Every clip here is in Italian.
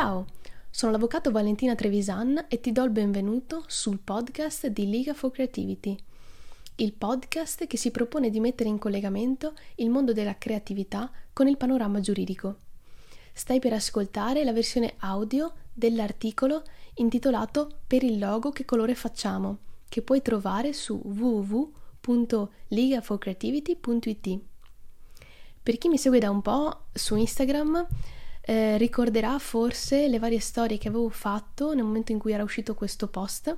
Ciao, sono l'avvocato Valentina Trevisan e ti do il benvenuto sul podcast di Liga for Creativity, il podcast che si propone di mettere in collegamento il mondo della creatività con il panorama giuridico. Stai per ascoltare la versione audio dell'articolo intitolato Per il logo che colore facciamo, che puoi trovare su www.ligaforcreativity.it. Per chi mi segue da un po' su Instagram, eh, ricorderà forse le varie storie che avevo fatto nel momento in cui era uscito questo post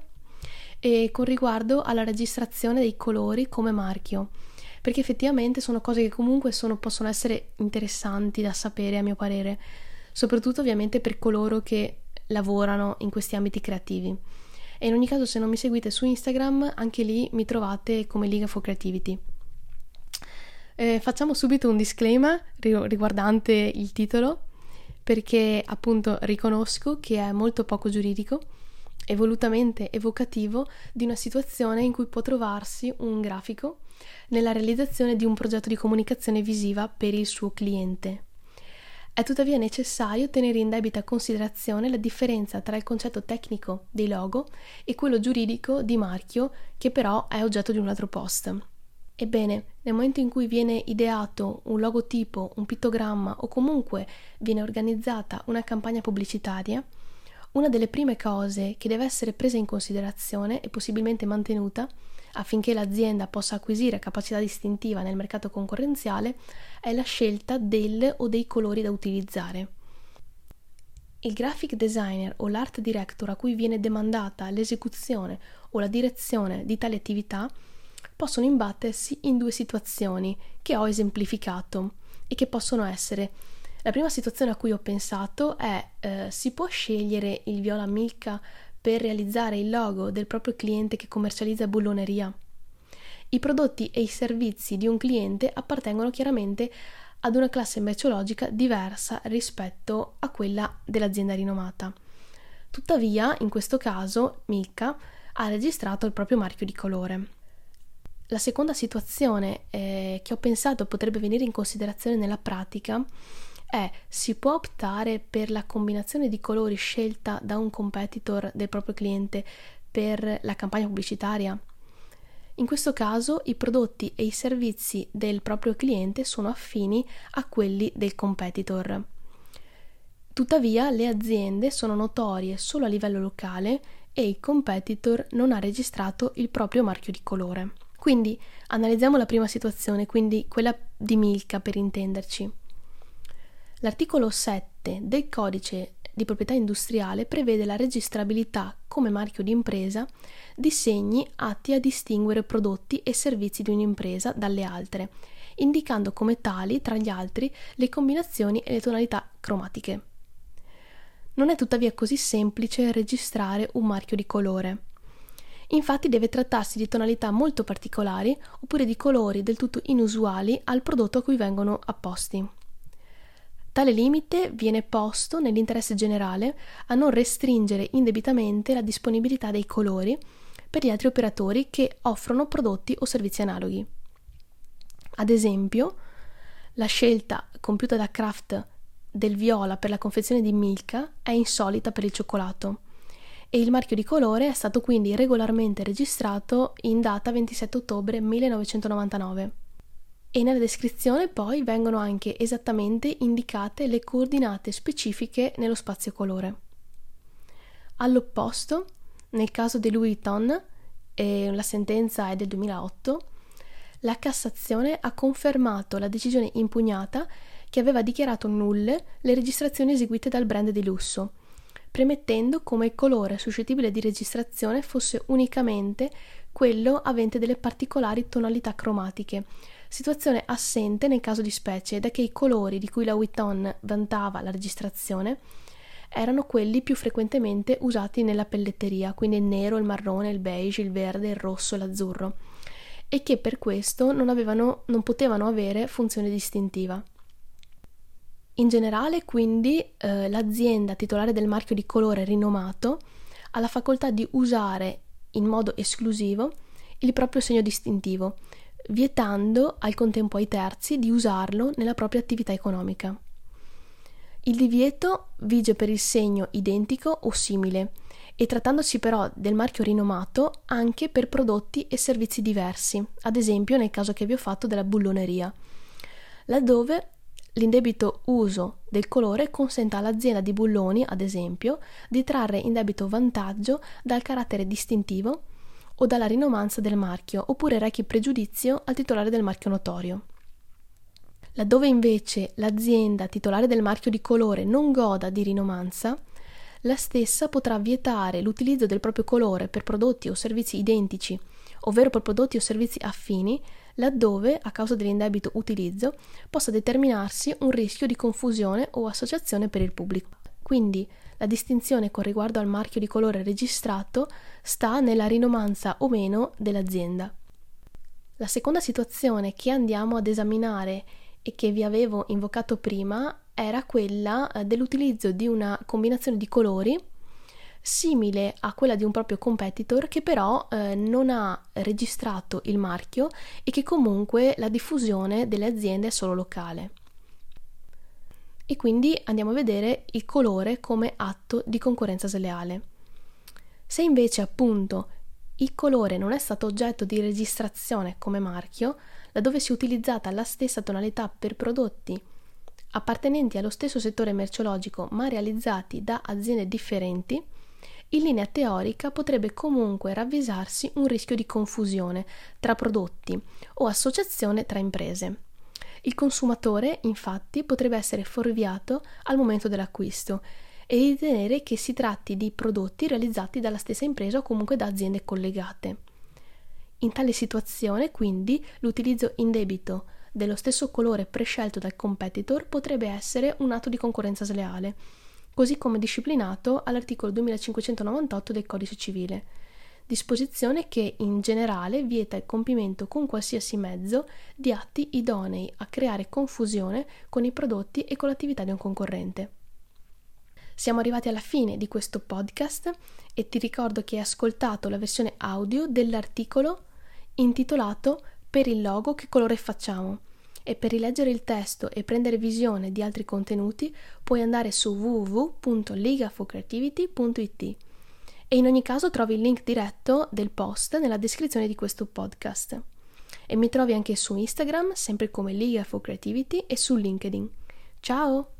e con riguardo alla registrazione dei colori come marchio. Perché effettivamente sono cose che comunque sono, possono essere interessanti da sapere a mio parere. Soprattutto ovviamente per coloro che lavorano in questi ambiti creativi. E in ogni caso se non mi seguite su Instagram anche lì mi trovate come Liga for Creativity. Eh, facciamo subito un disclaimer riguardante il titolo perché appunto riconosco che è molto poco giuridico e volutamente evocativo di una situazione in cui può trovarsi un grafico nella realizzazione di un progetto di comunicazione visiva per il suo cliente. È tuttavia necessario tenere in debita considerazione la differenza tra il concetto tecnico dei logo e quello giuridico di marchio che però è oggetto di un altro post. Ebbene, nel momento in cui viene ideato un logotipo, un pittogramma o comunque viene organizzata una campagna pubblicitaria, una delle prime cose che deve essere presa in considerazione e possibilmente mantenuta affinché l'azienda possa acquisire capacità distintiva nel mercato concorrenziale è la scelta del o dei colori da utilizzare. Il graphic designer o l'art director a cui viene demandata l'esecuzione o la direzione di tali attività possono imbattersi in due situazioni che ho esemplificato e che possono essere la prima situazione a cui ho pensato è eh, si può scegliere il viola Milka per realizzare il logo del proprio cliente che commercializza bulloneria? I prodotti e i servizi di un cliente appartengono chiaramente ad una classe merceologica diversa rispetto a quella dell'azienda rinomata. Tuttavia, in questo caso, Milka ha registrato il proprio marchio di colore. La seconda situazione eh, che ho pensato potrebbe venire in considerazione nella pratica è si può optare per la combinazione di colori scelta da un competitor del proprio cliente per la campagna pubblicitaria? In questo caso i prodotti e i servizi del proprio cliente sono affini a quelli del competitor. Tuttavia le aziende sono notorie solo a livello locale e il competitor non ha registrato il proprio marchio di colore. Quindi analizziamo la prima situazione, quindi quella di Milka per intenderci. L'articolo 7 del codice di proprietà industriale prevede la registrabilità come marchio di impresa di segni atti a distinguere prodotti e servizi di un'impresa dalle altre, indicando come tali, tra gli altri, le combinazioni e le tonalità cromatiche. Non è tuttavia così semplice registrare un marchio di colore. Infatti deve trattarsi di tonalità molto particolari oppure di colori del tutto inusuali al prodotto a cui vengono apposti. Tale limite viene posto nell'interesse generale a non restringere indebitamente la disponibilità dei colori per gli altri operatori che offrono prodotti o servizi analoghi. Ad esempio, la scelta compiuta da Kraft del viola per la confezione di Milka è insolita per il cioccolato e il marchio di colore è stato quindi regolarmente registrato in data 27 ottobre 1999. E nella descrizione poi vengono anche esattamente indicate le coordinate specifiche nello spazio colore. All'opposto, nel caso di Louis Vuitton, e la sentenza è del 2008, la Cassazione ha confermato la decisione impugnata che aveva dichiarato nulle le registrazioni eseguite dal brand di lusso premettendo come il colore suscettibile di registrazione fosse unicamente quello avente delle particolari tonalità cromatiche, situazione assente nel caso di specie, da che i colori di cui la Witton vantava la registrazione erano quelli più frequentemente usati nella pelletteria, quindi il nero, il marrone, il beige, il verde, il rosso, l'azzurro, e che per questo non, avevano, non potevano avere funzione distintiva. In generale, quindi, eh, l'azienda titolare del marchio di colore rinomato ha la facoltà di usare in modo esclusivo il proprio segno distintivo, vietando al contempo ai terzi di usarlo nella propria attività economica. Il divieto vige per il segno identico o simile e trattandosi però del marchio rinomato anche per prodotti e servizi diversi, ad esempio nel caso che vi ho fatto della bulloneria, laddove l'indebito uso del colore consente all'azienda di bulloni, ad esempio, di trarre in debito vantaggio dal carattere distintivo o dalla rinomanza del marchio, oppure rechi pregiudizio al titolare del marchio notorio. Laddove invece l'azienda titolare del marchio di colore non goda di rinomanza, la stessa potrà vietare l'utilizzo del proprio colore per prodotti o servizi identici, ovvero per prodotti o servizi affini, laddove, a causa dell'indebito utilizzo, possa determinarsi un rischio di confusione o associazione per il pubblico. Quindi la distinzione con riguardo al marchio di colore registrato sta nella rinomanza o meno dell'azienda. La seconda situazione che andiamo ad esaminare e che vi avevo invocato prima era quella eh, dell'utilizzo di una combinazione di colori simile a quella di un proprio competitor che però eh, non ha registrato il marchio e che comunque la diffusione delle aziende è solo locale. E quindi andiamo a vedere il colore come atto di concorrenza sleale. Se invece appunto il colore non è stato oggetto di registrazione come marchio, laddove si è utilizzata la stessa tonalità per prodotti appartenenti allo stesso settore merceologico ma realizzati da aziende differenti, in linea teorica potrebbe comunque ravvisarsi un rischio di confusione tra prodotti o associazione tra imprese. Il consumatore, infatti, potrebbe essere fuorviato al momento dell'acquisto e ritenere che si tratti di prodotti realizzati dalla stessa impresa o comunque da aziende collegate. In tale situazione, quindi, l'utilizzo indebito dello stesso colore prescelto dal competitor potrebbe essere un atto di concorrenza sleale, così come disciplinato all'articolo 2598 del Codice civile, disposizione che in generale vieta il compimento con qualsiasi mezzo di atti idonei a creare confusione con i prodotti e con l'attività di un concorrente. Siamo arrivati alla fine di questo podcast e ti ricordo che hai ascoltato la versione audio dell'articolo intitolato Per il logo che colore facciamo? E per rileggere il testo e prendere visione di altri contenuti puoi andare su www.ligafocreativity.it e in ogni caso trovi il link diretto del post nella descrizione di questo podcast. E mi trovi anche su Instagram, sempre come Liga for Creativity, e su LinkedIn. Ciao!